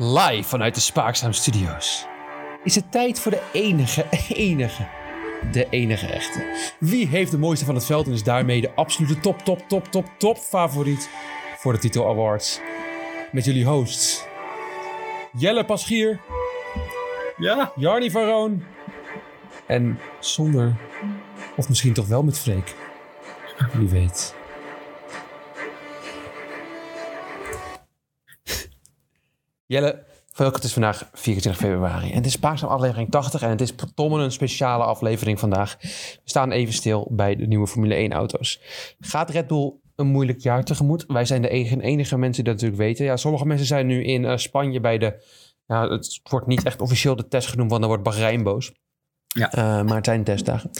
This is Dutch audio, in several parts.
Live vanuit de Spaakzaam Studios is het tijd voor de enige, enige, de enige echte. Wie heeft de mooiste van het veld en is daarmee de absolute top, top, top, top, top favoriet voor de Titel Awards? Met jullie hosts Jelle Paschier, Ja, Jarni van Roon en zonder, of misschien toch wel met Freek. Wie weet. Jelle, het is vandaag 24 februari. En het is Spaakzaam aflevering 80 en het is Tommen een speciale aflevering vandaag. We staan even stil bij de nieuwe Formule 1 auto's. Gaat Red Bull een moeilijk jaar tegemoet? Wij zijn de enige, enige mensen die dat natuurlijk weten. Ja, sommige mensen zijn nu in eh, Spanje bij de... Ja, het wordt niet echt officieel de test genoemd, want dan wordt Bahrein boos. Ja. Eh, maar het zijn testdagen.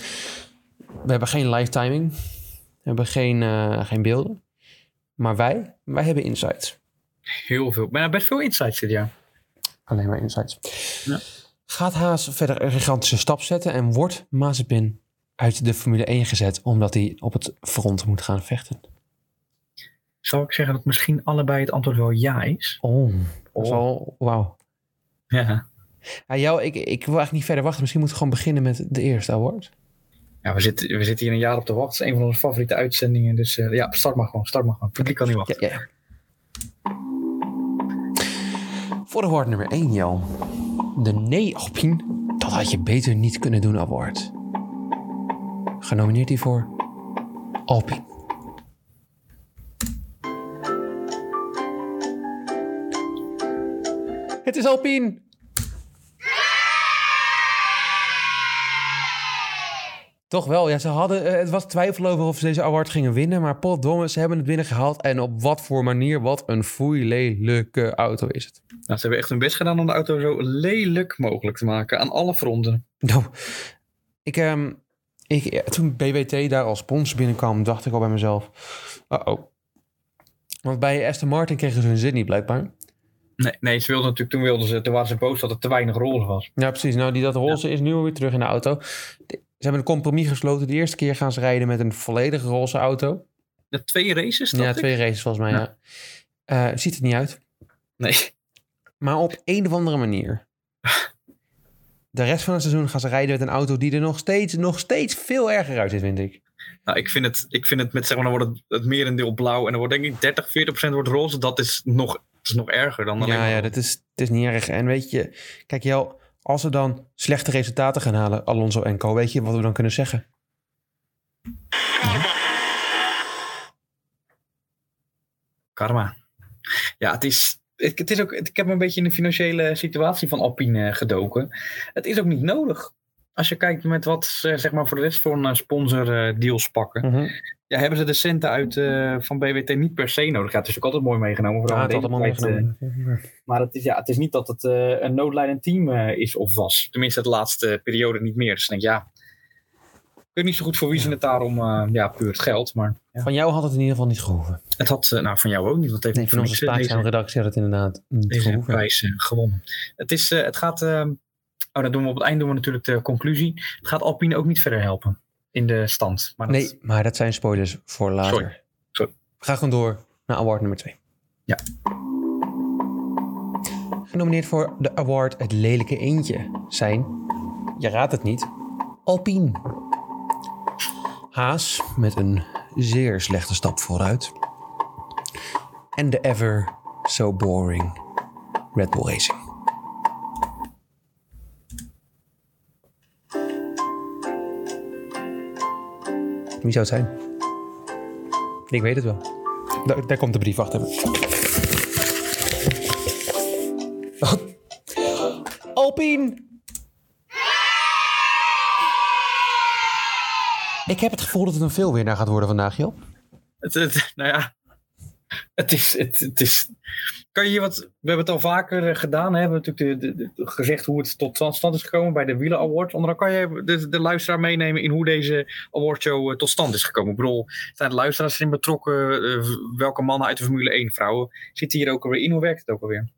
We hebben geen live timing. We hebben geen, eh, geen beelden. Maar wij, wij hebben insights. Heel veel. Bijna best veel insights dit jaar. Alleen maar insights. Ja. Gaat Haas verder een gigantische stap zetten en wordt Mazepin uit de Formule 1 gezet omdat hij op het front moet gaan vechten? Zal ik zeggen dat misschien allebei het antwoord wel ja is? Oh, dat is Oh. wauw. Ja. Ja, jou, ik, ik wil eigenlijk niet verder wachten. Misschien moeten we gewoon beginnen met de eerste award. Ja, we zitten, we zitten hier een jaar op te wachten. Het is een van onze favoriete uitzendingen. Dus eh, ja, start maar gewoon. Start maar gewoon. Het publiek kan niet wachten. ja, ja. Voor award nummer 1, Jo. De Nee Alpine, dat had je beter niet kunnen doen award. Genomineerd hiervoor Alpine. Het is Alpine. Toch wel, ja, ze hadden, eh, het was twijfel over of ze deze award gingen winnen, maar potdomme, ze hebben het binnengehaald. En op wat voor manier, wat een foeilelijke auto is het. Nou, ze hebben echt hun best gedaan om de auto zo lelijk mogelijk te maken. Aan alle fronten. Nou, ik, ehm, ik, ja, toen BWT daar als sponsor binnenkwam, dacht ik al bij mezelf, uh-oh. Want bij Aston Martin kregen ze hun zin niet, blijkbaar. Nee, nee, ze wilden natuurlijk, toen, wilden ze, toen waren ze boos dat er te weinig roze was. Ja, precies. Nou, die dat roze is nu alweer terug in de auto. Ze hebben een compromis gesloten. De eerste keer gaan ze rijden met een volledig roze auto. De twee races, Ja, ik? twee races volgens mij, ja. Eh, ziet er niet uit. Nee. Maar op een of andere manier. De rest van het seizoen gaan ze rijden met een auto die er nog steeds, nog steeds veel erger uitziet, vind ik. Nou, ik vind het, ik vind het met zeg maar, dan wordt het, het merendeel blauw. En dan wordt denk ik 30, 40 procent wordt roze. Dat is nog, dat is nog erger dan alleen Ja, ja, dat is, het is niet erg. En weet je, kijk Jel, als we dan slechte resultaten gaan halen, Alonso en Co, weet je wat we dan kunnen zeggen? Karma. Ja, het is, het, is ook, ik heb me een beetje in de financiële situatie van Alpine gedoken. Het is ook niet nodig. Als je kijkt met wat ze zeg maar voor de rest voor een sponsor eh, deals pakken. Mhm. Ja, hebben ze de centen uit eh, van BWT niet per se nodig. Ja, het is ook altijd mooi meegenomen. Ja, het allemaal tijd, eh, meegenomen. maar het is, ja, het is niet dat het eh, een noodlijdend team eh, is of was. Tenminste, de laatste periode niet meer. Dus ik denk, ja, ik weet niet zo goed voor wie ze het daarom, eh, ja, puur het geld. Maar ja. Van jou had het in ieder geval niet gehoeven. het had, eh, nou van jou ook niet, want heeft Nee, van onze eh, spaakzame redactie had het inderdaad niet deze gehoeven. prijs eh, gewonnen. Het, is, eh, het gaat, eh, oh dat doen we op het eind doen we natuurlijk de conclusie. Het gaat Alpine ook niet verder helpen in de stand. Maar dat, Nee, maar dat zijn spoilers voor later. Sorry. Gaan gewoon door naar award nummer 2. Ja. Genomineerd voor de award Het Lelijke Eendje zijn, je raadt het niet, Alpine. Haas met een zeer slechte stap vooruit. En de ever so boring Red Bull Racing. Wie zou het zijn? Ik weet het wel. Daar, daar komt de brief achter. Oh. Alpine! Ik heb het gevoel dat het een veelwinnaar gaat worden vandaag, joh. Het, het- nou ja, het is, het, het is. Kan je hier wat. We hebben het al vaker eh, gedaan. Hè? We hebben natuurlijk gezegd hoe het tot stand is gekomen bij de Wielen Award. Onder kan je de, de luisteraar meenemen in hoe deze awardshow eh, tot stand is gekomen. Ik bedoel, zijn de luisteraars erin betrokken? Eh, welke mannen uit de Formule 1 vrouwen zitten hier ook alweer in? Hoe werkt het ook alweer?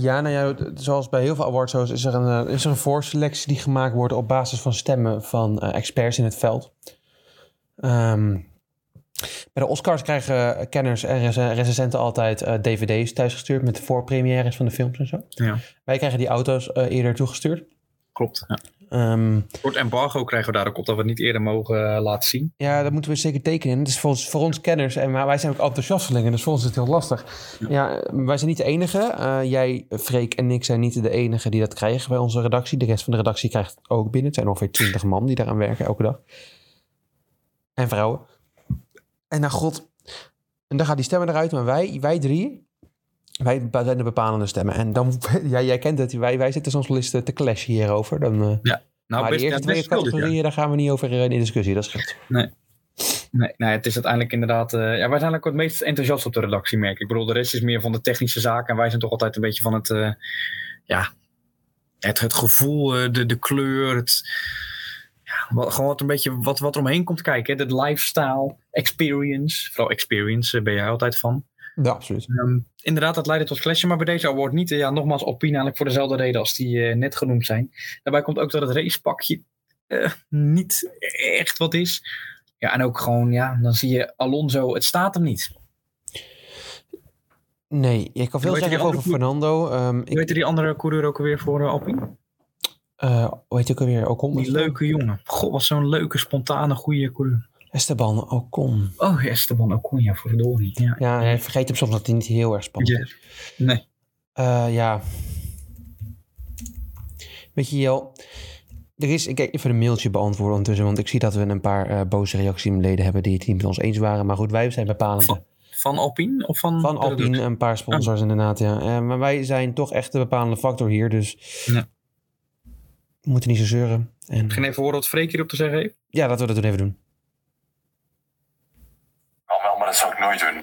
Ja, nou ja, zoals bij heel veel awardshows is er een, is er een voorselectie die gemaakt wordt op basis van stemmen van experts in het veld. Ehm, Bij de Oscars krijgen kenners en rec- recensenten altijd eh, dvd's thuisgestuurd met de voorpremières van de films en zo. Ja. Wij krijgen die auto's eh, eerder toegestuurd. Klopt. Ja. Ehm, Voor het embargo krijgen we daar ook op dat we het niet eerder mogen eh, laten zien. ja, dat moeten we zeker tekenen. Het is voor ons, voor ons kenners en maar wij zijn ook enthousiastelingen, dus voor ons is het heel lastig. Ja, wij zijn niet de enige. Eh, jij, Freek en ik zijn niet de enige die dat krijgen bij onze redactie. De rest van de redactie krijgt het ook binnen. Het zijn ongeveer 20 man die daaraan werken elke dag. En vrouwen. En nou god, en dan gaat die stemmen eruit, maar wij, wij drie, wij zijn de bepalende stemmen. En dan, ja, jij kent het, wij, wij zitten soms wel eens te, clashen hierover. Dan, eh, Nou, maar best, de ja, eerste twee ja. categorieën, daar gaan we niet over eh, in discussie, dat scheelt. Nee, nee, het is uiteindelijk inderdaad... eh, ja, wij zijn ook het meest enthousiast op de redactie, merk ik. Ik bedoel, de rest is meer van de technische zaken. En wij zijn toch altijd een beetje van het... ja, het, het gevoel, de, de kleur, het... Ja, gewoon wat een beetje wat, wat er omheen komt kijken. hè. De lifestyle, experience. Vooral experience eh, ben jij altijd van. Ja, absoluut. Ehm, inderdaad, dat leidde tot clashen. Maar bij deze award niet. Ja, nogmaals, Alpine eigenlijk voor dezelfde reden als die eh, net genoemd zijn. Daarbij komt ook dat het racepakje eh, niet echt wat is. Ja, en ook gewoon, ja, dan zie je Alonso, het staat hem niet. Nee, ik kan veel zeggen over Fernando. Hoe ik, heet die andere coureur ook alweer voor eh, Alpine? Hoe heet ook alweer? Ocon? Die leuke jongen. God, wat zo'n leuke, spontane, goede coureur. Esteban Ocon. Oh, Esteban Ocon, ja, verdorie. Ja. Ja, hij vergeet hem soms dat hij niet heel erg spannend is. Nee. Eh, ja. Weet je, Jel, er is, ik even een mailtje beantwoorden ondertussen, want ik zie dat we een paar eh, boze reactieleden hebben die het niet met ons eens waren. Maar goed, wij zijn bepalend. Van- Van Alpine? Of van, Van Alpine, een paar sponsors inderdaad, ja. Maar wij zijn toch echt de bepalende factor hier, dus Ja. We moeten niet zo zeuren. En, Geen even horen wat Freek hierop te zeggen heeft? ja, laten we dat doen even doen. Kan wel, maar dat zou ik nooit doen.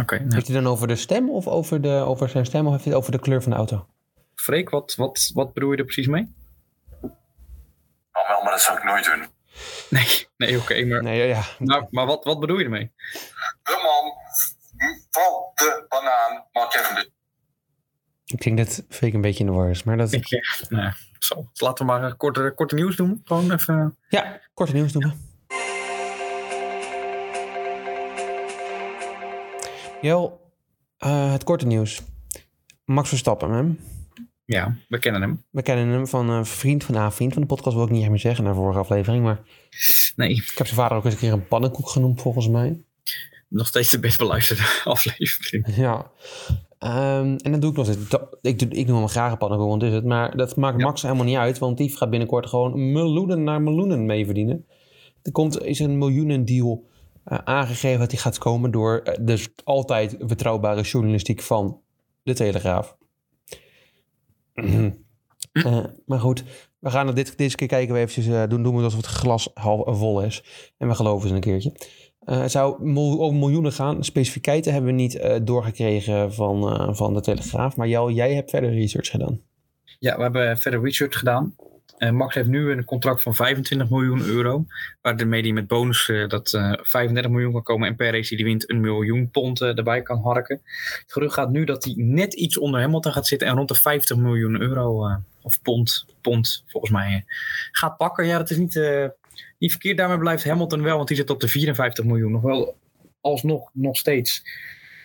Oké, nou. Heeft hij dan over de stem of over, de, over zijn stem of heeft hij het over de kleur van de auto? Freek, wat, wat, wat bedoel je er precies mee? Kan wel, maar dat zou ik nooit doen. Nee, nee oké, maar, Nee, ja, ja. nou, maar wat, wat bedoel je ermee? Ik denk dat Fake een beetje in de war is, maar dat... Ik, eh, nou, zo. Dus laten we maar een korte, korte nieuws doen. Gewoon even. Ja, korte nieuws noemen. Jel, eh, het korte nieuws. Max Verstappen, hè? Ja, we kennen hem. We kennen hem van een vriend van, nou, vriend van de podcast, wil ik niet echt meer zeggen naar de vorige aflevering. Maar Nee, ik heb zijn vader ook eens een keer een pannenkoek genoemd, volgens mij. nog steeds de best beluisterde aflevering. Ja. Ehm, en dat doe ik nog steeds. Dat- Ik, doe, ik noem hem graag een pannenkoek, want is het. Maar dat maakt Ja. Max helemaal niet uit, want die gaat binnenkort gewoon miljoenen naar miljoenen mee verdienen. Er komt, is een miljoenendeal eh, aangegeven dat die gaat komen door eh, de altijd betrouwbare journalistiek van de Telegraaf. Eh, maar goed, we gaan het dit, deze keer kijken we eventjes, doen, doen we alsof het glas half vol is. En we geloven ze een keertje. Eh, het zou over miljoenen gaan. Specificiteiten hebben we niet eh, doorgekregen van, eh, van de Telegraaf. Maar jij hebt verder research gedaan. Ja, we hebben verder research gedaan. Max heeft nu een contract van 25 miljoen euro. Waar de media met bonus dat eh 35 miljoen kan komen. En per race die wint een miljoen pond erbij kan harken. Het gerucht gaat nu dat hij net iets onder Hamilton gaat zitten. En rond de 50 miljoen euro of pond, pond volgens mij gaat pakken. Ja, dat is niet, niet verkeerd. Daarmee blijft Hamilton wel. Want die zit op de 54 miljoen. Nog wel alsnog nog steeds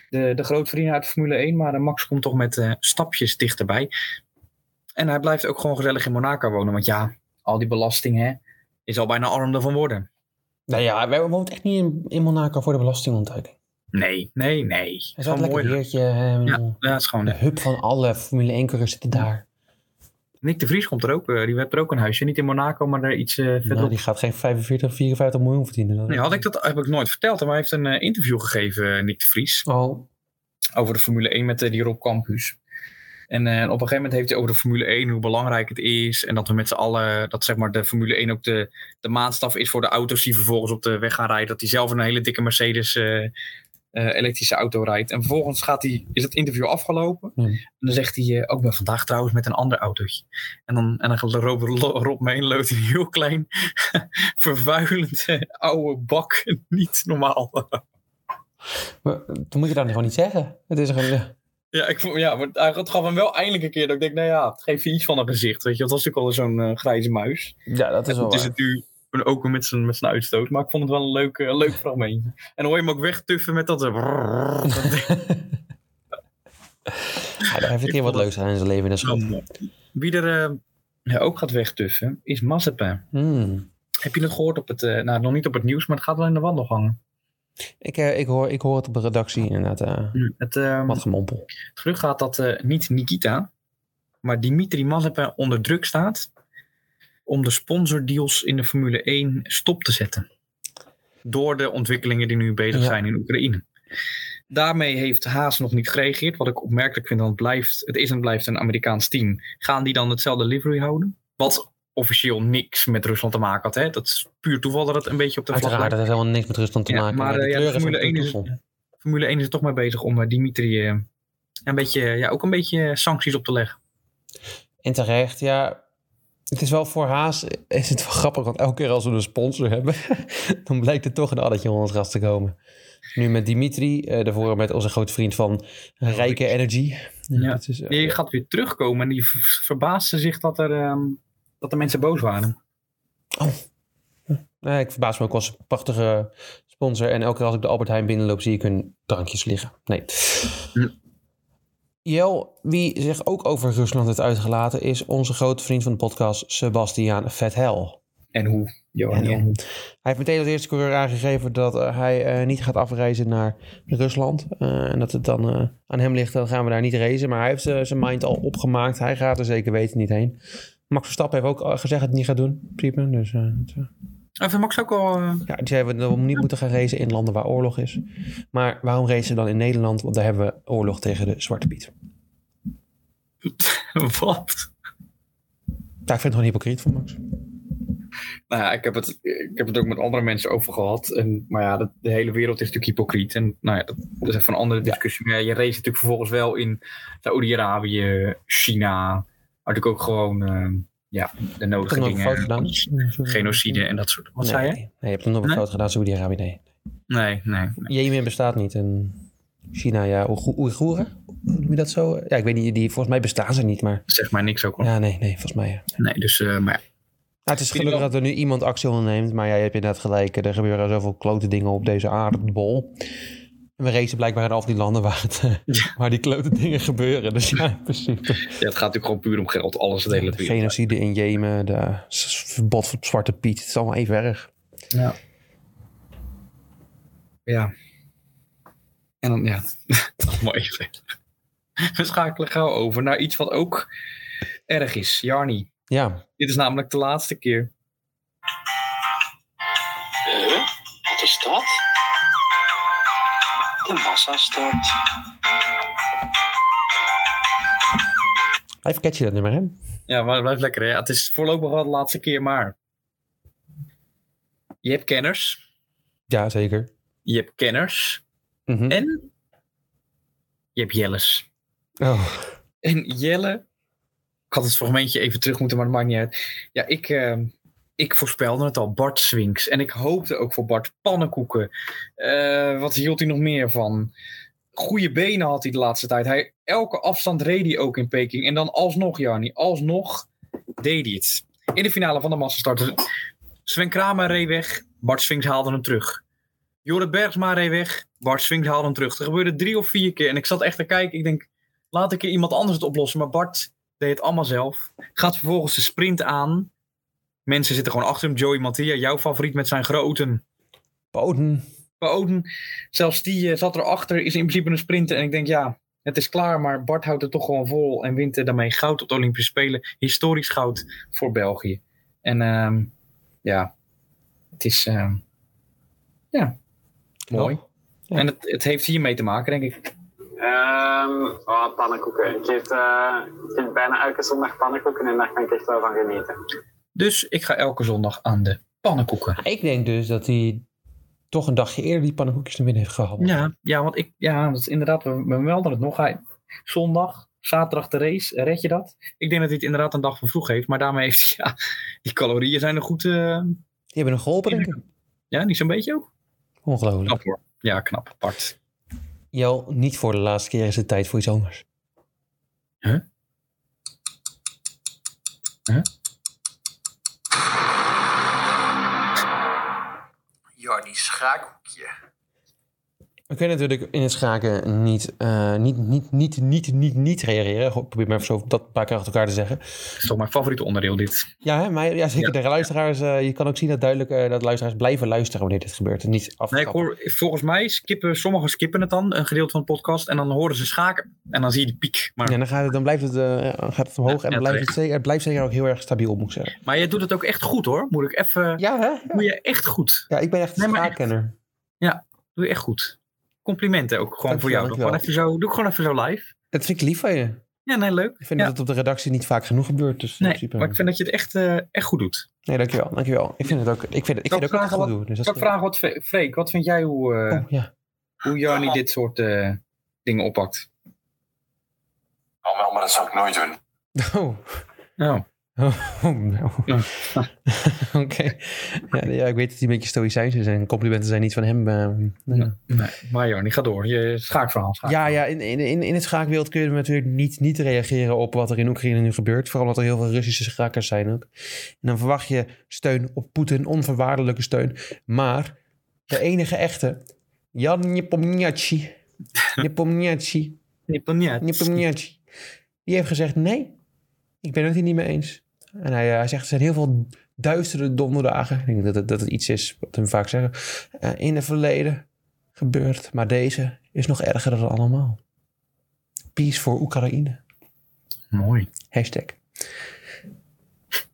de, de grootvrienden uit Formule 1. Maar Max komt toch met eh, stapjes dichterbij. En hij blijft ook gewoon gezellig in Monaco wonen. Want ja, al die belasting hè, is al bijna arm ervan worden. Nou ja, wij woont echt niet in, in Monaco voor de belastingontduiking. Nee, nee, nee. Het is wel lekker mooi. heertje. hè, Ja, is gewoon... De hub van alle Formule 1 coureurs zitten daar. Nick de Vries komt er ook. eh, die heeft er ook een huisje. Niet in Monaco, maar er iets. Nou, die gaat geen 45, 54 miljoen verdienen. Nee, had ik dat heb ik nooit verteld. Maar hij heeft een eh, interview gegeven, Nick de Vries. Oh, Over de Formule 1 met die Rob Campus. En op een gegeven moment heeft hij over de Formule 1 hoe belangrijk het is. En dat we met z'n allen, dat zeg maar de Formule 1 ook de, de maatstaf is voor de auto's die vervolgens op de weg gaan rijden. Dat hij zelf een hele dikke Mercedes eh, eh, elektrische auto rijdt. En vervolgens gaat hij, is het interview afgelopen. Hmm. En dan zegt hij, eh, ook bij vandaag trouwens met een ander autootje. En dan, en dan gaat Rob, Rob een heel klein, vervuilend eh, oude bak. Niet normaal. maar, dan moet je dat gewoon niet zeggen. Het is gewoon... Ja, ik vond, ja, maar het gaf hem wel eindelijk een keer dat ik denk, nou ja, het geeft je iets van een gezicht, weet je. Dat was natuurlijk al zo'n grijze muis. Ja, dat is wel Het is het nu ook met zijn, met zijn uitstoot. Maar ik vond het wel een leuk, eh, leuk fragmentje. En dan hoor je hem ook wegtuffen met dat... eh, dat Ja, daar heeft een keer wat leuks aan in zijn leven in. Wie er eh, ja, ook gaat wegtuffen, is Mazepin. Hmm. Heb je het gehoord op het... eh, nou, nog niet op het nieuws, maar het gaat wel in de wandelgangen. Ik, eh, ik, hoor, ik hoor het op de redactie inderdaad. eh Het, eh, wat gemompel. Het gerucht gaat dat eh, niet Nikita, maar Dimitri Mazepin onder druk staat om de sponsordeals in de Formule 1 stop te zetten. Door de ontwikkelingen die nu bezig Ja. zijn in Oekraïne. Daarmee heeft Haas nog niet gereageerd. Wat ik opmerkelijk vind, want het, blijft, het is en blijft een Amerikaans team. Gaan die dan hetzelfde livery houden? Wat officieel niks met Rusland te maken had. Hè? Dat is puur toeval dat het een beetje op de vlag Uiteraard, dat heeft helemaal niks met Rusland te Ja, maken. maar, eh, ja, kleuren Formule van 1 is-. Formule 1 is er toch mee bezig om eh, Dimitri eh, een beetje, ja, ook een beetje sancties op te leggen. En terecht, ja. Het is wel voor Haas is het wel grappig, want elke keer als we een sponsor hebben, dan blijkt er toch een addertje onder het gras te komen. Nu met Dimitri, eh, daarvoor met onze grote vriend van Rijke Energy. Ja. Is, eh, Die gaat weer terugkomen en die ver- verbaasde zich dat er, ehm, dat de mensen boos waren. nee, ik verbaas me ook als een prachtige sponsor. En elke keer als ik de Albert Heijn binnenloop, zie ik hun drankjes liggen. Nee. Jel, wie zich ook over Rusland heeft uitgelaten, is onze grote vriend van de podcast, Sebastian Vettel. En hoe? Johan, En, en hoe? Hij heeft meteen als eerste coureur aangegeven dat eh, hij eh, niet gaat afreizen naar Rusland. Eh, en dat het dan eh, aan hem ligt, dan gaan we daar niet racen. Maar hij heeft zijn mind al opgemaakt. Hij gaat er zeker weten niet heen. Max Verstappen heeft ook gezegd dat hij het niet gaat doen. in principe. Dus eh, Even Max ook al... eh, ja, die zei dat we niet moeten gaan racen in landen waar oorlog is. Maar waarom racen dan in Nederland? Want daar hebben we oorlog tegen de Zwarte Piet. wat? Ja, ik vind het gewoon hypocriet van Max. Nou ja, ik heb, het, ik heb het ook met andere mensen over gehad. En, maar ja, de, de hele wereld is natuurlijk hypocriet. En nou ja, dat, dat is even een andere discussie. Maar ja, je race natuurlijk vervolgens wel in Saoedi-Arabië, China. Maar natuurlijk ook gewoon eh, ja, de nodige dingen. gedaan. genocide en dat soort. Wat nee, zei je? Nee, je hebt nog een Nee? fout gedaan, Saudi-Arabië. Nee. Nee, nee. nee. Jemen bestaat niet. En China, ja, Oeigo- Oeigoeren? Noem je dat zo? Ja, ik weet niet. Die, volgens mij bestaan ze niet, maar... Zeg maar niks ook al. Ja, nee, nee, volgens mij. Ja. Nee, dus, eh, maar ja. Nou, het is gelukkig dat er nu iemand actie onderneemt. Maar ja, je hebt inderdaad gelijk. Er gebeuren zoveel klote dingen op deze aardbol. En we racen blijkbaar in al die landen waar, het, eh, waar die klote dingen gebeuren. Dus ja, in principe. ja, het gaat natuurlijk gewoon puur om geld. Alles de hele De genocide in Jemen, de verbod op Zwarte Piet. Het is allemaal even erg. Ja. Ja. En dan, ja. Allemaal even. We schakelen gauw over naar iets wat ook erg is. Jarni. Ja, Dit is namelijk de laatste keer. Wat is dat? De massastart. even catchy dat nummer, hè? Ja, maar het blijft lekker hè. Het is voorlopig wel de laatste keer, maar... Je hebt kenners. Ja, zeker. Je hebt kenners. Mhm. En... Je hebt jelles. Oh, En Jelle, ik had het fragmentje even terug moeten, maar dat maakt niet uit. Ja, ik, eh, ik voorspelde het al, Bart Swings. En ik hoopte ook voor Bart pannenkoeken. Eh, wat hield hij nog meer van? Goede benen had hij de laatste tijd. Hij, elke afstand reed hij ook in Peking. En dan alsnog, Jarni, alsnog deed hij het. In de finale van de massastarter. Sven Kramer reed weg, Bart Swings haalde hem terug. Jorrit Bergsma reed weg, Bart Swings haalde hem terug. Er gebeurde drie of vier keer. En ik zat echt te kijken, ik denk, laat een keer iemand anders het oplossen. Maar Bart deed het allemaal zelf. Gaat vervolgens de sprint aan. Mensen zitten gewoon achter hem. Joey Mattia, jouw favoriet met zijn groten. Boden. Boden, zelfs die eh, zat erachter, is in principe een sprinter. En ik denk, ja, het is klaar. Maar Bart houdt het toch gewoon vol. En wint daarmee goud op de Olympische Spelen. Historisch goud voor België. En ehm, ja, het is ehm, ja, mooi. Ja. En het, het heeft hiermee te maken, denk ik. Ehm oh, pannenkoeken. Ik eet, eh, ik eet bijna elke zondag pannenkoeken en daar kan ik echt wel van genieten. Dus ik ga elke zondag aan de pannenkoeken. Ik denk dus dat hij toch een dagje eerder die pannenkoekjes naar binnen heeft gehaald. Ja, ja want ik, ja, dat is inderdaad, we, we melden het nog. Hij, zondag, zaterdag de race, red je dat? Ik denk dat hij het inderdaad een dag van vroeg heeft, maar daarmee heeft hij, ja, die calorieën zijn er goed, eh, Die hebben hem geholpen, denk ik. ja, niet zo'n beetje ook. Ongelooflijk. Knap hoor. Ja, knap, apart. Jel, niet voor de laatste keer is het tijd voor iets anders. Huh? Huh? Jannie Schaakhoekje. We kunnen natuurlijk in het schaken niet, eh, niet, niet, niet, niet, niet, niet reageren. Goed, probeer maar even zo dat een paar keer achter elkaar te zeggen. Dat is toch mijn favoriete onderdeel, dit. Ja, hè, maar ja, zeker Ja. de luisteraars. eh, je kan ook zien dat duidelijk eh, dat luisteraars blijven luisteren wanneer dit gebeurt. Niet af. Nee, ik hoor, volgens mij skippen, sommigen skippen het dan, een gedeelte van de podcast, en dan horen ze schaken. En dan zie je die piek. Maar, Ja, dan, gaat het, dan blijft het, gaat het omhoog Ja, en dan ja, blijft het, zeker, het blijft zeker ook heel erg stabiel, moet ik zeggen. maar je doet het ook echt goed hoor. Moet ik even. Ja, hè? Doe je echt goed. Ja, ik ben echt Nee, een maar schaakkenner. Doe je echt goed. Complimenten ook gewoon voor jou. Gewoon even zo, doe ik gewoon even zo live. Dat vind ik lief van je. Ja, nee, leuk. Ik vind Ja. dat het op de redactie niet vaak genoeg gebeurt. Dus Nee, principe- maar ik vind dat je het echt, eh, echt goed doet. Nee, dankjewel, dankjewel. Ik vind het ook, ik vind het, ik vind ook goed wat- doe. Dus ik vragen wat, Fre- Freek, wat vind jij hoe, eh, Oh, ja. hoe Jarni dit soort eh, dingen oppakt? Al wel, maar dat zou ik nooit doen. Oh. Nou, Oh. Oké. Ja, ja, ik weet dat hij een beetje stoïcijns is en complimenten zijn niet van hem. eh, ja. nee, maar Jarni, ga door. Je schaakverhaal. Schaak. Ja, ja in, in, in, het schaakwereld kun je natuurlijk niet, niet reageren op wat er in Oekraïne nu gebeurt. Vooral omdat er heel veel Russische schakers zijn ook. En dan verwacht je steun op Poetin, onvoorwaardelijke steun. Maar de enige echte, Jan Nepomniachtchi, Nepomniachtchi. Nepomniachtchi, die heeft gezegd nee, ik ben het hier niet mee eens. En hij, eh, hij zegt er zijn heel veel duistere donderdagen. Ik denk dat het, dat het iets is wat hem vaak zeggen. eh, in het verleden gebeurd. Maar deze is nog erger dan allemaal. Peace voor Oekraïne. Mooi. Hashtag.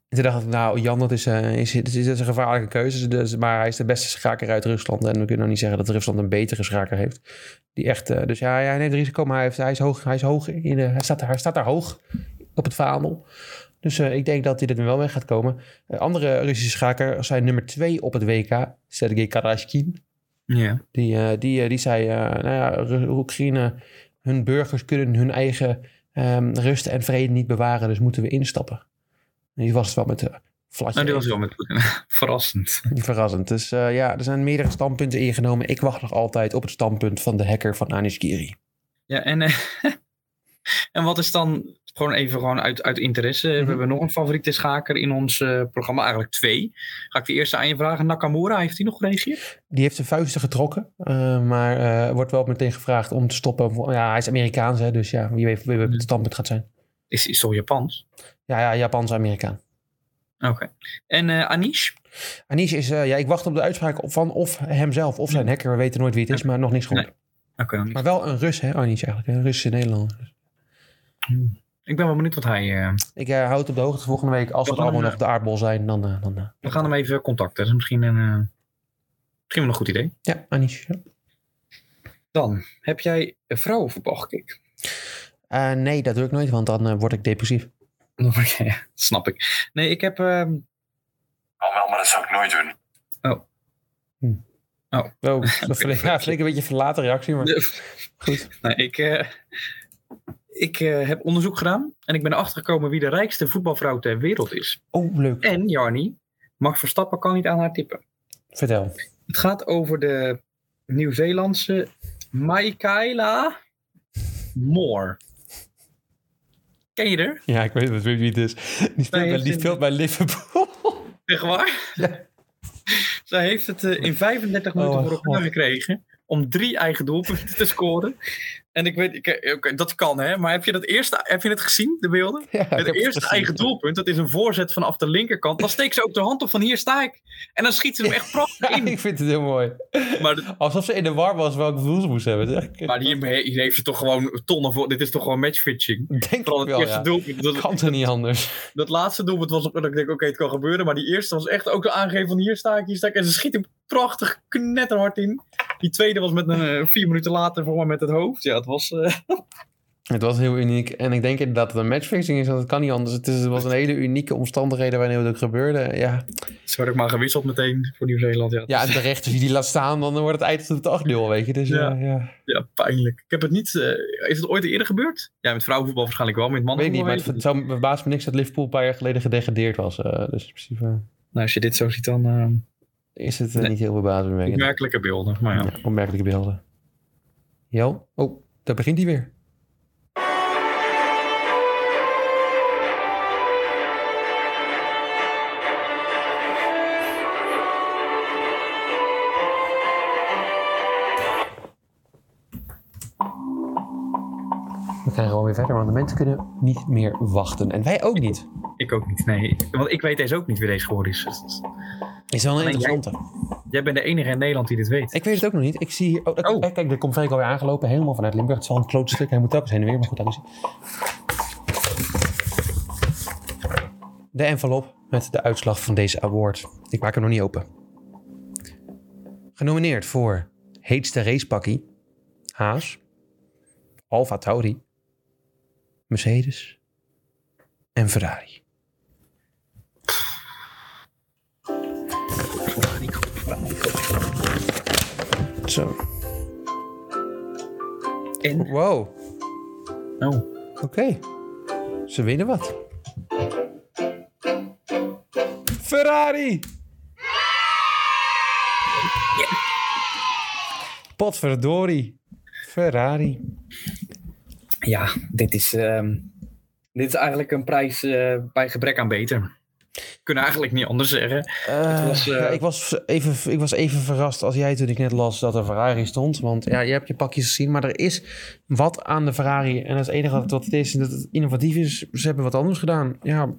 En toen dacht ik, nou Jan, dat is, eh, is, is, is een gevaarlijke keuze. Dus, maar hij is de beste schaker uit Rusland. En we kunnen nog niet zeggen dat Rusland een betere schaker heeft. Die echt, dus ja, hij neemt risico, maar hij, heeft, hij is hoog. Hij, is hoog in de, hij, staat, hij staat daar hoog op het vaandel. Dus eh, ik denk dat hij er wel mee gaat komen. Eh, andere Russische schaker zijn nummer twee op het WK. Sergei Karashkin. Ja. Die, eh, die, die zei, nou ja, Oekraïne, hun burgers kunnen hun eigen ehm, rust en vrede niet bewaren, dus moeten we instappen. En die was het wel met de flatje. Nou, die was wel met Poetin. Verrassend. Verrassend. Dus ja, er zijn meerdere standpunten ingenomen. Ik wacht nog altijd op het standpunt van de hacker van Anish Giri. Ja, en, en wat is dan, gewoon even gewoon uit, uit interesse, Mhm. we hebben nog een favoriete schaker in ons eh, programma, eigenlijk twee. Ga ik de eerste aan je vragen. Nakamura, heeft hij nog gereageerd? Die heeft zijn vuisten getrokken, eh, maar eh, wordt wel meteen gevraagd om te stoppen. Ja, hij is Amerikaans, hè, dus ja, wie weet, wie weet wat het standpunt gaat zijn. Is, is toch Japans? Ja, ja, Japans-Amerikaan. Oké. En Anish? Anish is, ja, ik wacht op de uitspraak van of hemzelf of zijn hacker. We weten nooit wie het is, maar nog niks goed. Nee. Maar wel een Rus, hè, Anish eigenlijk. Een Russische Nederlander. Ik ben wel benieuwd wat hij... eh, Ik eh, houd het op de hoogte volgende week. Als We gaan allemaal hem, nog de aardbol zijn, dan... eh, dan eh, we gaan hem even contacten. Dat is misschien een, eh, misschien wel een goed idee. ja, Anish. Ja. Dan, heb jij vrouwenvoetbal gekeken? Eh, nee, dat doe ik nooit, want dan eh, word ik depressief. Oké, ja, snap ik. Nee, ik heb... ehm, Al wel, maar dat zou ik nooit doen. Oh, dat vind ik, ja, vind ik een beetje een verlaten reactie, maar goed. Nee, ik, eh, ik eh, heb onderzoek gedaan en ik ben erachter gekomen wie de rijkste voetbalvrouw ter wereld is. Oh, leuk. En Jarni, Max Verstappen kan niet aan haar tippen. Vertel. Het gaat over de Nieuw-Zeelandse Michaela Moore. Ken je er? Ja, ik weet, ik weet wie het is. Die speelt, Nee, bij, die het- speelt bij Liverpool. Echt waar? Ja. Zij heeft het eh, in 35 minuten Oh, voor elkaar God. gekregen om drie eigen doelpunten te scoren. En ik weet, ik, eh, dat kan hè, maar heb je dat eerste, heb je het gezien, de beelden? Ja, Het eerste gezien. eigen doelpunt, dat is een voorzet vanaf de linkerkant. Dan steekt ze ook de hand op van hier sta ik. En dan schiet ze hem echt prachtig in. ik vind het heel mooi. Maar, de- Alsof ze in de war was welk doel ze moest hebben. Maar hier, hier heeft ze toch gewoon tonnen voor. Dit is toch gewoon matchfitching. Denk ik Vooral het wel, eerste ja. doelpunt. Dat, Kan toch niet anders? dat laatste doelpunt was op dat ik denk, oké, het kan gebeuren. Maar die eerste was echt ook zo aangegeven van hier sta ik, hier sta ik. En ze schiet hem prachtig knetterhard in. Die tweede was met een eh, vier minuten later voor mij met het hoofd. Ja, het was... eh, Het was heel uniek. En ik denk inderdaad dat het een matchfixing is. Want het kan niet anders. Het, is, het was een hele unieke omstandigheden waarin het ook gebeurde. Ja, Ze werd ook maar gewisseld meteen voor Nieuw-Zeeland. Ja, ja en terecht. Als je die laat staan, dan wordt het eindigt het 8-0, weet je. Dus Ja. ja, ja. ja, pijnlijk. Ik heb het niet... eh, is het ooit eerder gebeurd? Ja, met vrouwenvoetbal waarschijnlijk wel. Met Weet ik niet, maar het, het zou verbaast me niks dat Liverpool een paar jaar geleden gedegradeerd was. Eh, dus in principe Nou, als je dit zo ziet, dan eh, is het eh, Nee. niet heel verbazingwekkend. opmerkelijke beelden. Maar ja. Ja, opmerkelijke beelden. Jo, oh, daar begint hij weer. Gaan gewoon weer verder, want de mensen kunnen niet meer wachten. En wij ook niet. Ik ook niet, nee. Want ik weet deze ook niet wie deze geworden is. Is wel een Alleen interessante. Jij bent de enige in Nederland die dit weet. Ik weet het ook nog niet. Ik zie hier... Oh, dat- Oh. eh, Kijk, er komt Freek alweer aangelopen. Helemaal vanuit Limburg. Het wel een klote stuk. Hij moet telkens heen en weer. Maar goed, daar is. De envelop met de uitslag van deze award. Ik maak hem nog niet open. Genomineerd voor heetste racepakkie. Haas. Alfa Tauri. Mercedes. En Ferrari. Zo. En? Wow. Oh. Oké. Ze winnen wat. Ferrari! Potverdorie. Ferrari. Ja, dit is, ehm, dit is eigenlijk een prijs eh, bij gebrek aan beter. Kunnen eigenlijk niet anders zeggen. Eh, was, eh, ja, ik, was even, ik was even verrast als jij toen ik net las dat er Ferrari stond. Want ja, je hebt je pakjes gezien, maar er is wat aan de Ferrari. En dat is het enige wat het is. En dat het innovatief is. Ze hebben wat anders gedaan. Ja.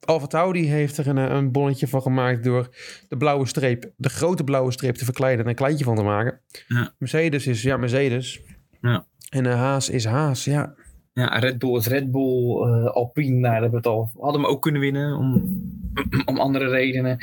Alfa Tauri heeft er een, een bonnetje van gemaakt door de blauwe streep, de grote blauwe streep te verkleinen en een kleintje van te maken. Ja. Mercedes is ja Mercedes. Ja. En uh, Haas is Haas, ja. Ja, Red Bull is Red Bull. eh, Alpine, nou, daar hebben we het al. Hadden hem ook kunnen winnen om, om andere redenen.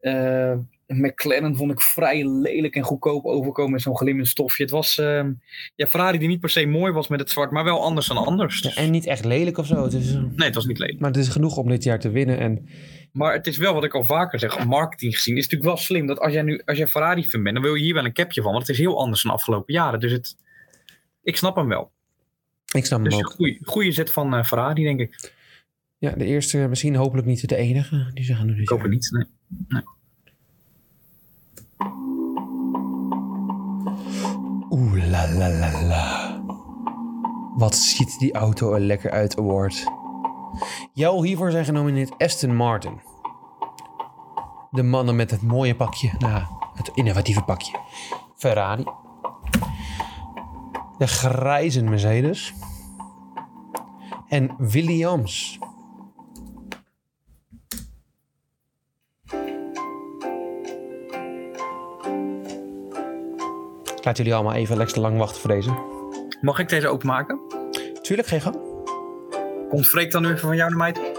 Eh, McLaren vond ik vrij lelijk en goedkoop overkomen met zo'n glimmend stofje. Het was ehm, ja, Ferrari die niet per se mooi was met het zwart, maar wel anders dan anders. Ja, En niet echt lelijk of zo. Het is, Nee, het was niet lelijk. maar het is genoeg om dit jaar te winnen. En Maar het is wel wat ik al vaker zeg, marketing gezien. is het natuurlijk wel slim dat als jij nu als jij Ferrari fan bent, dan wil je hier wel een capje van. Want het is heel anders dan de afgelopen jaren. Dus het, ik snap hem wel. ik snap hem Dus ook. goede, goede zet van eh, Ferrari, denk ik. Ja, de eerste, misschien hopelijk niet de enige. Die ze gaan doen Ik hoop het niet. Nee. Oeh la la la la. Wat ziet die auto er lekker uit, Award. Jou hiervoor zijn genomineerd Aston Martin. De mannen met het mooie pakje. Nou, het innovatieve pakje. Ferrari. De grijze Mercedes. En Williams. Ik laat jullie allemaal even lekker lang wachten voor deze. Mag ik deze openmaken? Tuurlijk, geen gang. Komt Freek dan nu even van jou naar mij toe?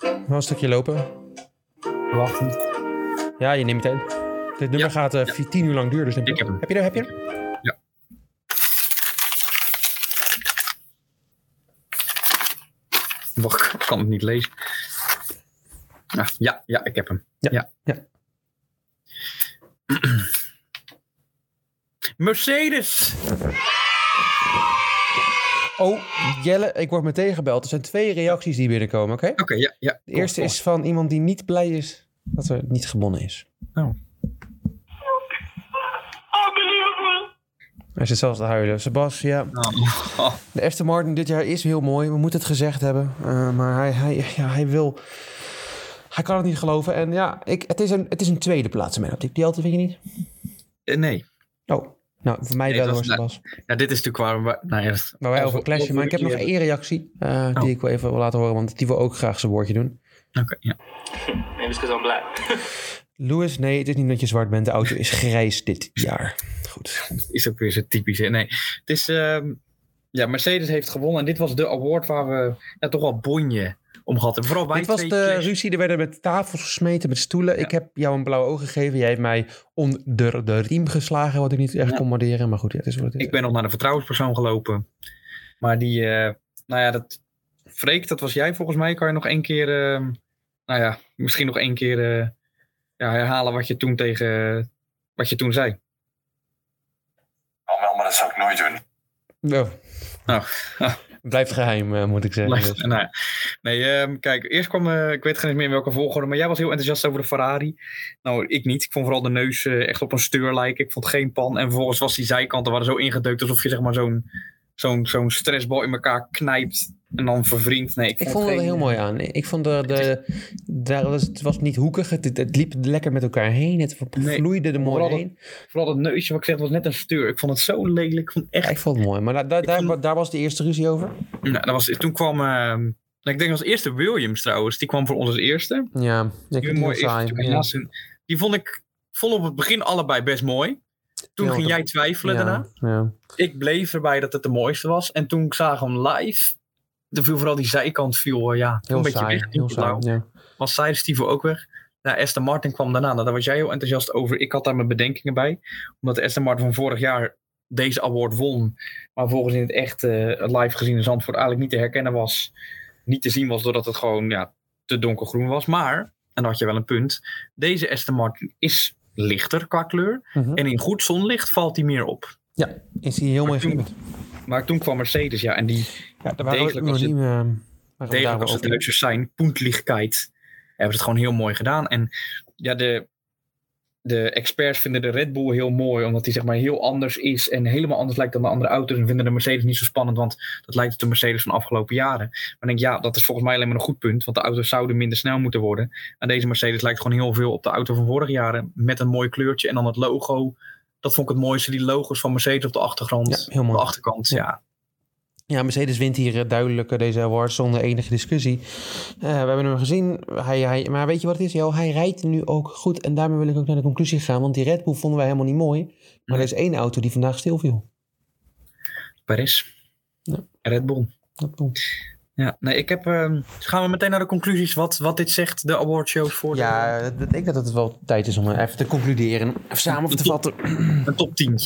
Wel een stukje lopen. Wachten. Ja, je neemt meteen. Dit nummer Ja, gaat eh, ja. vier- tien uur lang duren. Dus Ik heb hem. Heb je er? Heb je? Wacht, ik kan het niet lezen. Ah, ja, ja, ik heb hem. Ja, ja. Mercedes! Oh, Jelle, ik word meteen gebeld. Er zijn twee reacties die binnenkomen, oké? Oké, ja, ja. De eerste is van iemand die niet blij is dat er niet gewonnen is. Oh. Hij zit zelfs te huilen. Sebas, ja. Oh. De Aston Martin dit jaar is heel mooi. We moeten het gezegd hebben. Uh, maar hij, hij, ja, hij wil... Hij kan het niet geloven. En ja, ik, het, is een, het is een tweede plaats in mijn optiek. Die altijd vind je niet? Eh, nee. Oh, nou, voor mij Nee, wel hoor, nou, Sebas. Ja, dit is natuurlijk waar we... Nou ja, dat- Waar wij over clashen. Maar ik heb nog over- één reactie uh, Oh. die ik wil even wil laten horen. Want die wil ook graag zijn woordje doen. Oké, ja. Maybe it's because I'm black. Louis, nee, het is niet dat je zwart bent. De auto is grijs dit jaar. Goed. Is ook weer zo typisch. hè. Nee, het is... ehm, ja, Mercedes heeft gewonnen. En dit was de award waar we ja, toch wel bonje om gehad hebben. Vooral wij Dit was de clash- ruzie. Er werden met tafels gesmeten, met stoelen. Ik heb jou een blauwe oog gegeven. Jij hebt mij onder de riem geslagen. Wat ik niet echt Ja. kon waarderen. Maar goed, ja, het is wat het is. Ik ben nog naar de vertrouwenspersoon gelopen. Maar die, eh, nou ja, dat. Freek, dat was jij volgens mij. Kan je nog één keer, eh, nou ja, misschien nog één keer eh, ja, herhalen wat je toen tegen, wat je toen zei? Oh, wel, maar dat zou ik nooit doen. Oh. Oh. Blijft geheim, eh, moet ik zeggen. Blijft- Dus. nou. Nee, ehm, kijk, eerst kwam, eh, ik weet geen eens meer in welke volgorde, maar jij was heel enthousiast over de Ferrari. Nou, ik niet. Ik vond vooral de neus eh, echt op een steur lijken. Ik vond geen pan. En vervolgens was die zijkanten waren zo ingedeukt alsof je zeg maar zo'n zo'n zo'n stressbal in elkaar knijpt en dan vervriend. Nee, ik, Ik vond het heel mooi aan. Ik vond de, de, daar was, het was niet hoekig. Het, het liep lekker met elkaar heen. Het Nee, vloeide er mooi vooral heen. Vooral dat neusje wat ik zeg was net een steur. Ik vond het zo lelijk. Ik vond het echt Ja, ik vond het mooi. Maar daar, daar, daar, vond- daar was de eerste ruzie over. Nou, dat was, toen kwam, ehm, ik denk als eerste Williams trouwens, die kwam voor ons als eerste. Ja, ik Die, vind het mooi Ja. een- die vond ik vond op het begin allebei best mooi. Toen Ja, ging jij twijfelen daarna. Ik bleef erbij dat het de mooiste was. En toen ik zag hem live, toen viel vooral die zijkant viel, ja, Heel een beetje saai. weg. Heel saai. Ja. Was zij Steve ook weg. Ja, Aston Martin kwam daarna. Nou, daar was jij heel enthousiast over. Ik had daar mijn bedenkingen bij. Omdat Aston Martin van vorig jaar deze award won. Maar volgens in het echt eh, live gezien in Zandvoort eigenlijk niet te herkennen was. Niet te zien was doordat het gewoon ja, te donkergroen was. Maar, en dan had je wel een punt. Deze Aston Martin is lichter qua kleur. Mhm. En in goed zonlicht valt hij meer op. ja, is die heel mooi toen-. Maar toen kwam Mercedes, ja. En die Ja, daar waren degelijk als niet... het- eh, degelijk als wel het over. Duitsers zijn, Puntlichkeit, hebben ze het gewoon heel mooi gedaan. En ja, de, de experts vinden de Red Bull heel mooi, omdat die zeg maar heel anders is en helemaal anders lijkt dan de andere auto's. En vinden de Mercedes niet zo spannend, want dat lijkt op de Mercedes van de afgelopen jaren. Maar ik denk, ja, dat is volgens mij alleen maar een goed punt, want de auto's zouden minder snel moeten worden. En deze Mercedes lijkt gewoon heel veel op de auto van vorig jaren, met een mooi kleurtje en dan het logo. Dat vond ik het mooiste, die logos van Mercedes op de achtergrond. Ja, heel mooi. Op de achterkant, Ja. Ja. Mercedes wint hier eh, duidelijk eh, deze award zonder enige discussie. Eh, we hebben hem gezien. Hij, hij, maar weet je wat het is? Jo, hij rijdt nu ook goed. En daarmee wil ik ook naar de conclusie gaan. Want die Red Bull vonden wij helemaal niet mooi. Maar Nee. er is één auto die vandaag stilviel. Perez. Ja. Red Bull. Red Bull. Ja, nee, ik heb. ehm, gaan we meteen naar de conclusies wat, wat dit zegt, de awardshows voor Ja, ik denk dat het wel tijd is om even te concluderen. Even samen te vatten. een top 10.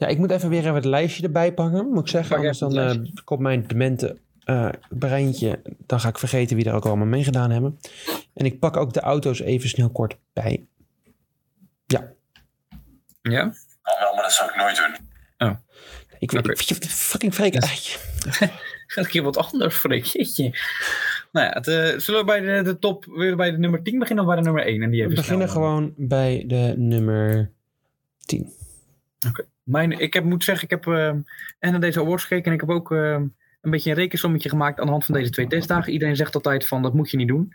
Ja, ik moet even weer even het lijstje erbij pakken, moet ik zeggen. Pak Anders dan het eh, komt mijn demente eh, breintje. Dan ga ik vergeten wie er ook allemaal meegedaan hebben. En ik pak ook de auto's even snel kort bij. Ja, Ja? Oh, wel, maar dat zou ik nooit doen. ik weet Oké. ik, ik- fucking freak. Ga ik hier wat anders Freek. Jeetje. Nou ja, het, eh, zullen we bij de, de top weer bij de nummer 10 beginnen of bij de nummer 1? En die We even beginnen snel, gewoon bij de nummer 10. Mijn, ik heb, moet zeggen, ik heb ehm, en naar deze awards gekeken en ik heb ook ehm, een beetje een rekensommetje gemaakt aan de hand van deze twee testdagen. Iedereen zegt altijd van dat moet je niet doen.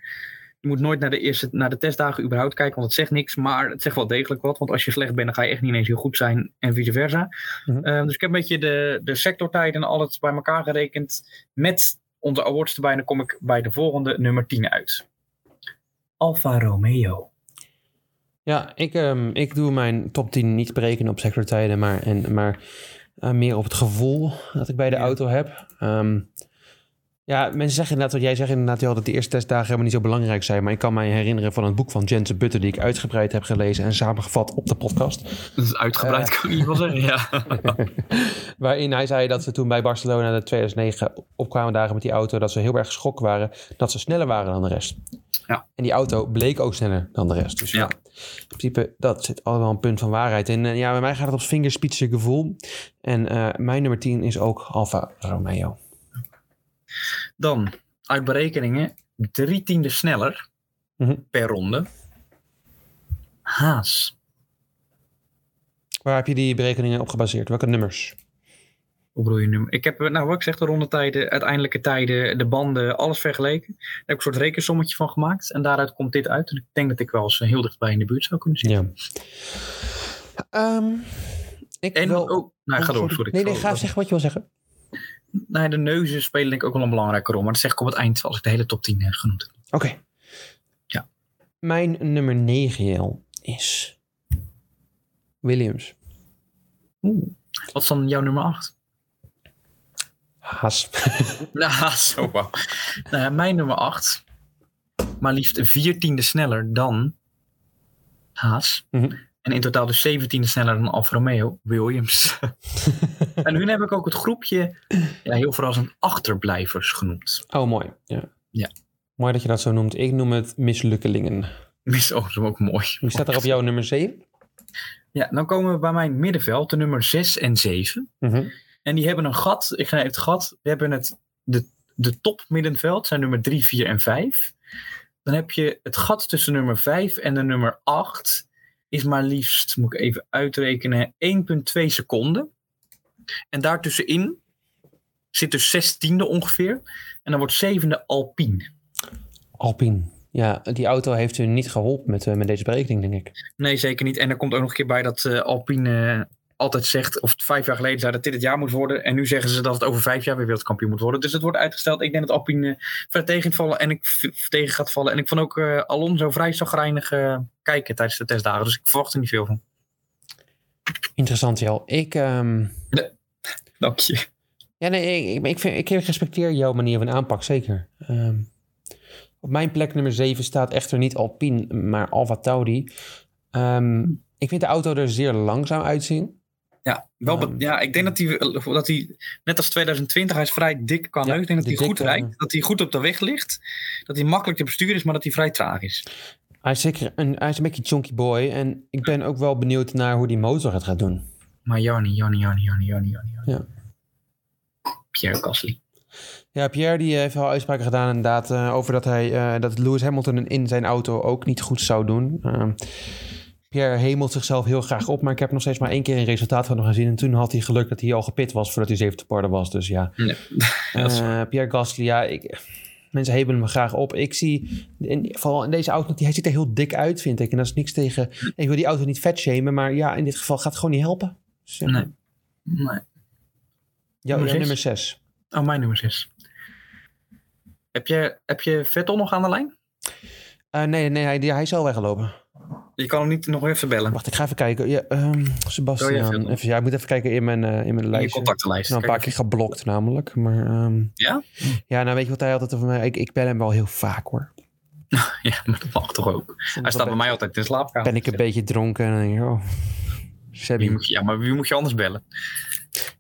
Je moet nooit naar de, eerste, naar de testdagen überhaupt kijken, want het zegt niks. Maar het zegt wel degelijk wat, want als je slecht bent, dan ga je echt niet ineens heel goed zijn en vice versa. Mhm. Ehm, dus ik heb een beetje de, de sectortijd en alles bij elkaar gerekend met onze awards erbij. En dan kom ik bij de volgende nummer 10 uit. Alfa Romeo. Ja, ik, ehm, ik doe mijn top 10 niet berekenen op sectortijden, maar, en, maar eh, meer op het gevoel dat ik bij de Ja. auto heb. Ehm, ja, mensen zeggen inderdaad, wat jij zegt inderdaad, joh, dat de eerste testdagen helemaal niet zo belangrijk zijn. Maar ik kan mij herinneren van een boek van Jensen Butter die ik uitgebreid heb gelezen en samengevat op de podcast. Dat is uitgebreid, kan ik niet wel zeggen. Ja. Waarin hij zei dat ze toen bij Barcelona de 2009 opkwamen dagen met die auto, dat ze heel erg geschokt waren dat ze sneller waren dan de rest. Ja. En die auto bleek ook sneller dan de rest. Dus ja, Ja. in principe, dat zit allemaal een punt van waarheid in. En ja, bij mij gaat het op vingerspitsen gevoel. En eh, mijn nummer 10 is ook Alfa Romeo. Dan, uit berekeningen, drie tiende sneller Mhm. per ronde. Haas. Waar heb je die berekeningen op gebaseerd? Welke nummers? Hoe bedoel je nu? Ik heb, nou wat ik zeg, de rondetijden, uiteindelijke tijden, de banden, alles vergeleken. Daar heb ik een soort rekensommetje van gemaakt. En daaruit komt dit uit. En ik denk dat ik wel eens heel dichtbij in de buurt zou kunnen zitten. Ja. Ehm, ik En, wil... oh, nou, ga door, sorry. Nee, nee, ga zeggen wat je wil zeggen. Nou, de neuzen spelen denk ik ook wel een belangrijke rol. Maar dat zeg ik op het eind als ik de hele top 10 heb genoemd. Oké. Ja. Mijn nummer 9 Jel, is Williams. Oeh. Wat is dan jouw nummer 8? Haas. Nou, zo wauw. Nou, ja, mijn nummer 8. Maar liefst een viertiende sneller dan Haas. Mhm. En in totaal dus zeventiende sneller dan Alfa Romeo, Williams. en nu heb ik ook het groepje, ja, heel verrassend, achterblijvers genoemd. Oh, mooi. Ja. Ja. Mooi dat je dat zo noemt. Ik noem het mislukkelingen. Is ook, is ook mooi. Wie staat er op jouw nummer 7? Ja, dan komen we bij mijn middenveld, de nummer 6 en 7. Mhm. En die hebben een gat. Ik ga even het gat. We hebben het, de, de top middenveld zijn nummer 3, 4 en 5. Dan heb je het gat tussen nummer 5 en de nummer 8 is maar liefst, moet ik even uitrekenen, 1,2 seconden. En daartussenin Zit dus zestiende ongeveer. En dan wordt zevende Alpine. Alpine. Ja, die auto heeft hun niet geholpen met, eh, met deze berekening, denk ik. Nee, zeker niet. En er komt ook nog een keer bij dat eh, Alpine eh, altijd zegt, of vijf jaar geleden zei dat dit het jaar moet worden. En nu zeggen ze dat het over vijf jaar weer wereldkampioen moet worden. Dus het wordt uitgesteld. Ik denk dat Alpine eh, vrij tegen gaat vallen en ik tegen gaat vallen. En ik vond ook eh, Alonso vrij zagrijnig eh, kijken tijdens de testdagen. Dus ik verwacht er niet veel van. Interessant, Jel. Ik, ehm, Dank je. ja, nee, ik, ik, vind, ik respecteer jouw manier van aanpak, zeker. Ehm, op mijn plek nummer 7 staat echter niet Alpine, maar Alfa Tauri. Ehm, ik vind de auto er zeer langzaam uitzien. Ja, wel, Ehm. ja, ik denk dat hij, dat hij, net als 2020, hij is vrij dik qua Ja, neus. Ik denk dat hij goed rijdt, dat hij goed op de weg ligt. Dat hij makkelijk te besturen is, maar dat hij vrij traag is. Hij is zeker een, hij is een beetje chunky boy. En ik ben ook wel benieuwd naar hoe die motor het gaat doen. Maar Janni, Janni, Janni, Janni, Janni, Janni. Ja. Pierre Gasly. Ja, Pierre die heeft wel uitspraken gedaan inderdaad eh, over dat, hij, eh, dat Lewis Hamilton in zijn auto ook niet goed zou doen. Ehm, Pierre hemelt zichzelf heel graag op, maar ik heb nog steeds maar één keer een resultaat van hem gezien. En toen had hij geluk dat hij al gepit was voordat hij zevende parde was. Dus ja, Nee, Eh, Pierre Gasly, ja, ik, mensen hemelen hem graag op. Ik zie, in, vooral in deze auto, hij ziet er heel dik uit, vind ik. En dat is niks tegen, ik wil die auto niet vet shamen, maar ja, in dit geval gaat het gewoon niet helpen. Dus, ja. Nee. nee. Jouw Nummer jouw nummer zes? 6. Oh, mijn nummer 6. Heb je, heb je Vettel nog aan de lijn? Eh, nee, nee, hij, hij is al weggelopen. Je kan hem niet nog even bellen. Wacht, ik ga even kijken. Ja, ja, Sebastian. Even, ja, ik moet even kijken in mijn, eh, in mijn In je lijst. contactenlijst. Nou, een paar keer geblokt namelijk. Maar ehm, Ja? ja, nou weet je wat hij altijd over mij... Ik, ik bel hem wel heel vaak hoor. Ja, maar dat mag toch ook. Hij staat bij mij altijd in de slaapkamer. Ben ik een beetje dronken en dan denk ik, oh... Sebby. Moet je, ja, maar wie moet je anders bellen?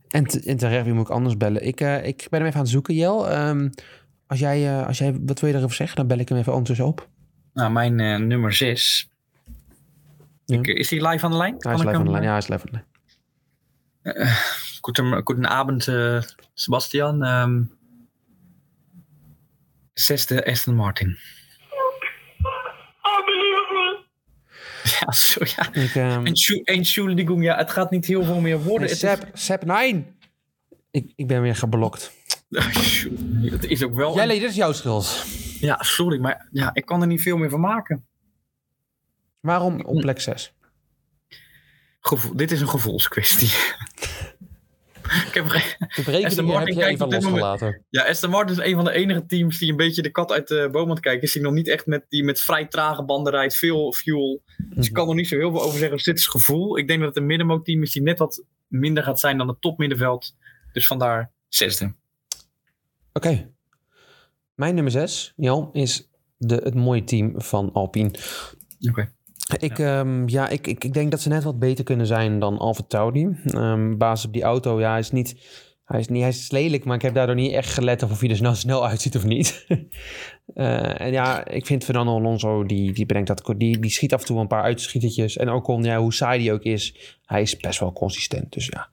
En, te- en terecht, wie moet ik anders bellen? Ik, eh, ik ben hem even aan het zoeken, Jel. Ehm, als, jij, eh, als jij, wat wil je erover zeggen? Dan bel ik hem even ondertussen op. Nou, mijn nummer 6. Ja. is hij live aan de lijn? Hij is ik live aan de lijn. Ja, hij is live aan de lijn. Goeden, goedenavond, eh, Sebastian. Ehm, zesde Aston Martin. Ja, zo ja. Ik, ehm, En Entschuldigung, ja, het gaat niet heel veel meer worden. hey, Het Seb, Seb, nein! Ik, ik ben weer geblokt. het is ook wel... Jelle, dit is jouw schuld. Ja, sorry, maar ja, ik kan er niet veel meer van maken. Waarom op plek 6? Gevoel, dit is een gevoelskwestie. ik heb, De berekeningen heb je kijkt even op dit moment- losgelaten. ja, Aston Martin is een van de enige teams die een beetje de kat uit de boom aan het kijken is. Die nog niet echt met, die met vrij trage banden rijdt, veel fuel. Dus ik kan er niet zo heel veel over zeggen. Dus dit is gevoel. Ik denk dat het een middenmootteam is die net wat minder gaat zijn dan het topmiddenveld. Dus vandaar zesde. Oké. Mijn nummer 6, Jan, is de, het mooie team van Alpine. Oké. Ik, ja. ja, ik, ik, ik denk dat ze net wat beter kunnen zijn dan Alfa Tauri. Ehm basis op die auto, ja, hij is niet... Hij is, niet, hij is lelijk, maar ik heb daardoor niet echt gelet of hij er snel, snel uitziet of niet. Eh, en ja, ik vind Fernando Alonso, die, die, brengt dat, die, die schiet af en toe een paar uitschietertjes. En ook ja, hoe saai die ook is, hij is best wel consistent. Dus ja,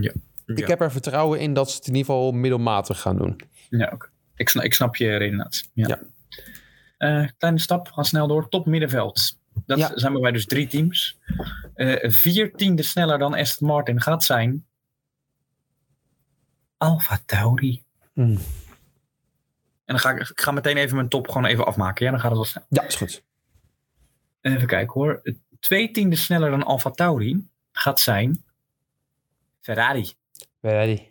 Ja. ik Ja. heb er vertrouwen in dat ze het in ieder geval middelmatig gaan doen. Ja, oké. Ik, snap, ik snap je redenatie. Ja. Ja. Eh, kleine stap, gaan snel door. Top middenveld. Dat Ja. zijn bij mij dus drie teams. Eh vier tiende sneller dan Aston Martin gaat zijn. Alfa Tauri. Mm. En dan ga ik, ik ga meteen even mijn top gewoon even afmaken. Ja, dan gaat het wel snel. Ja, is goed. Even kijken hoor. Twee tiende sneller dan Alfa Tauri gaat zijn Ferrari. Ready.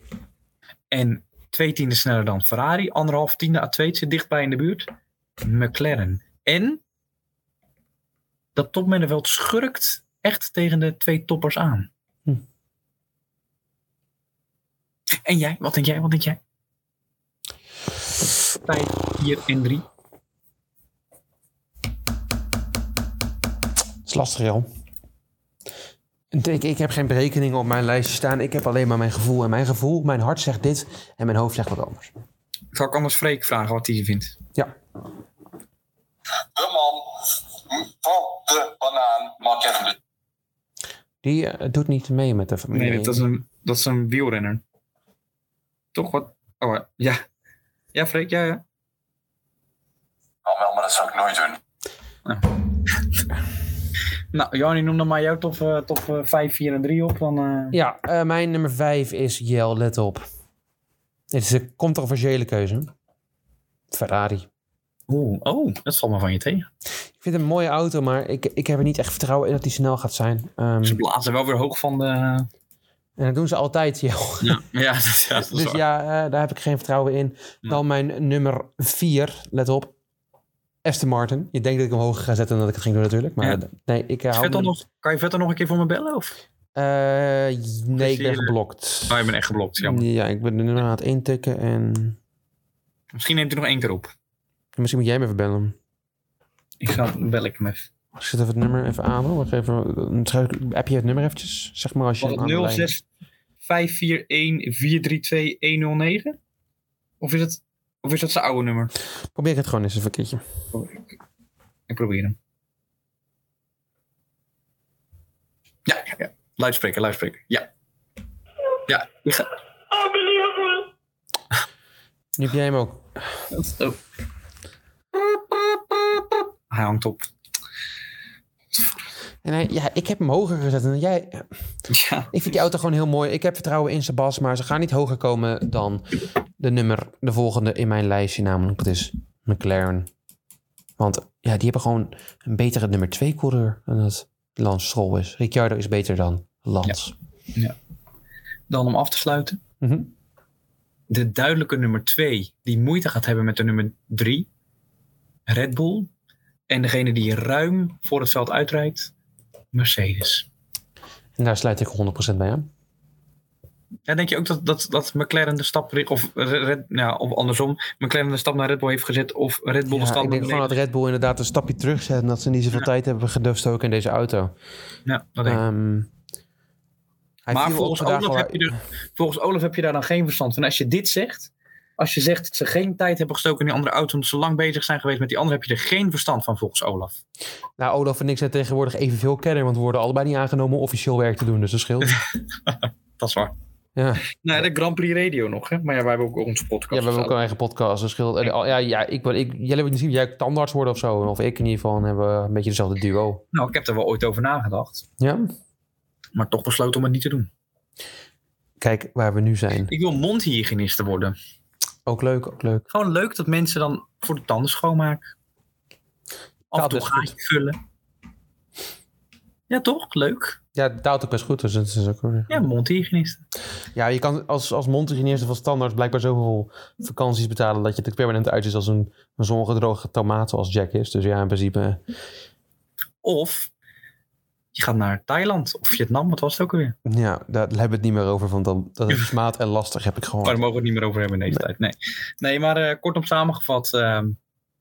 En twee tiende sneller dan Ferrari. Anderhalf tiende à twee zit dichtbij in de buurt. McLaren. En dat topmiddenveld schurkt echt tegen de twee toppers aan. Hm. En jij? Wat denk jij? Wat denk jij? Vijf, vier en drie. is lastig, Jan. Ik, ik heb geen berekeningen op mijn lijstje staan. Ik heb alleen maar mijn gevoel. En mijn gevoel, mijn hart zegt dit en mijn hoofd zegt wat anders. Zal ik anders Freek vragen wat hij vindt? Ja, De man van de banaan, Mark Cavendish. die eh, doet niet mee met de familie. Nee, dat is een, dat is een wielrenner. Toch wat? Oh ja. Ja, Freek, ja, ja. Nou, wel, maar dat zou ik nooit doen. Nou, Jannie, noem dan maar jouw top, eh, top eh, 5, 4 en 3 op. Dan, eh, Ja, eh, mijn nummer vijf is Jel, let op. Het is een controversiële keuze. Ferrari. Oeh, oh, dat valt me van je tegen. Ik vind het een mooie auto, maar ik, ik heb er niet echt vertrouwen in dat die snel gaat zijn. Ehm, Ze blazen wel weer hoog van de... en dat doen ze altijd, joh. Ja, ja, dat, is- ja, dat Dus waar. ja, eh, daar heb ik geen vertrouwen in. Ja. Dan mijn nummer 4, let op. Aston Martin. Je denkt dat ik hem hoger ga zetten dan dat ik het ging doen natuurlijk. Maar Ja. nee, ik eh, hou me- nog, kan je Vettel nog een keer voor me bellen? Of? Eh, nee, ik ben je- geblokt. Oh, je bent echt geblokt, jammer. Ja, ik ben de nummer aan het intikken en... Misschien neemt hij nog één keer op. Misschien moet jij me even bellen. Ik ga bel ik hem even. Ik zet even het nummer even aan. Hoor. Wacht even. Schrijf- Heb je het nummer eventjes? Zeg maar als je... Was aan de het lijn- 06 541 432 109? Of is het, of is dat zijn oude nummer? Probeer het gewoon eens even een keertje. Ik probeer hem. Ja, ja, ja. Luidspreker, luidspreker. Ja. Ja, ik ga... Nu heb jij hem ook. Oh. Hij hangt op. En hij, ja, ik heb hem hoger gezet dan jij. Ja. Ik vind die auto gewoon heel mooi. Ik heb vertrouwen in Sebas, maar ze gaan niet hoger komen dan de nummer, de volgende in mijn lijstje, namelijk dat is McLaren. Want ja, die hebben gewoon een betere nummer 2 coureur dan dat Lance Stroll is. Ricciardo is beter dan Lance. Dan om af te sluiten. Mhm. De duidelijke nummer 2 die moeite gaat hebben met de nummer 3. Red Bull. En degene die ruim voor het veld uitrijdt. Mercedes. En daar sluit ik 100% bij aan. Ja, denk je ook dat, dat, dat McLaren de stap, of, Red, ja, of andersom, McLaren de stap naar Red Bull heeft gezet of Red Bull de Ja, stap ik naar denk gewoon dat? Red Bull inderdaad een stapje terug zet en dat ze niet zoveel Ja. tijd hebben gedoofstoken in deze auto. Ja, dat denk ik. Ehm, hij maar volgens Olaf, heb je er, volgens Olaf heb je daar dan geen verstand van. Als je dit zegt, als je zegt dat ze geen tijd hebben gestoken in die andere auto, omdat ze lang bezig zijn geweest met die andere, heb je er geen verstand van volgens Olaf. Nou, Olaf en ik zijn tegenwoordig evenveel kenner, want we worden allebei niet aangenomen om officieel werk te doen, dus dat scheelt. Dat is waar. ja. Nou, de Grand Prix Radio nog, hè? Maar ja, wij hebben ook onze podcast. ja, we hebben ook een eigen podcast, dat scheelt. En, al- Ja, ja, ik ben, ik, jij hebt misschien jij tandarts worden of zo, of ik in ieder geval, en hebben we een beetje dezelfde duo. Nou, ik heb er wel ooit over nagedacht, Ja? maar toch besloten om het niet te doen. Kijk waar we nu zijn. Ik wil mondhygiënist worden. Ook leuk, ook leuk. Gewoon leuk dat mensen dan voor de tanden schoonmaken. Af en toe gaatje vullen. Ja, toch? Leuk. Ja, het daalt ook best goed, dus het is ook... weer- Ja, mondhygiënist. Ja, je kan als, als mondhygiënist van standaard blijkbaar zoveel vakanties betalen dat je er permanent uit is als een, een zongedroogde tomaat zoals Jack is. Dus ja, in principe... Of je gaat naar Thailand of Vietnam, wat was het ook alweer? Ja, daar hebben we het niet meer over, want dan, dat is smaad en lastig, heb ik gewoon. daar mogen we het niet meer over hebben in deze tijd. Nee, nee maar eh, kortom samengevat, ehm,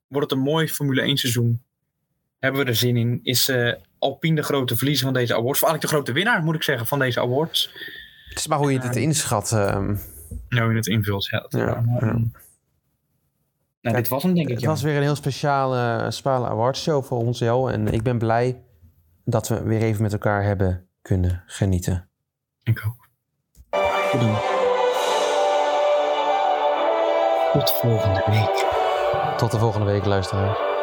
wordt het een mooi Formule 1 seizoen. Hebben we er zin in? Is eh, Alpine de grote verliezer van deze awards? Of eigenlijk de grote winnaar, moet ik zeggen, van deze awards. Het is maar hoe je het inschat. ehm. Nou, je het invult. Ja, dat is Ja, waar. Maar, ja. ehm, Nou, dit was hem denk ik. het ja. was weer een heel speciale, speciale awardshow voor ons, Jo. En ik ben blij dat we weer even met elkaar hebben kunnen genieten. Ik ook. Goed. Tot volgende week. Tot de volgende week, luisteraars.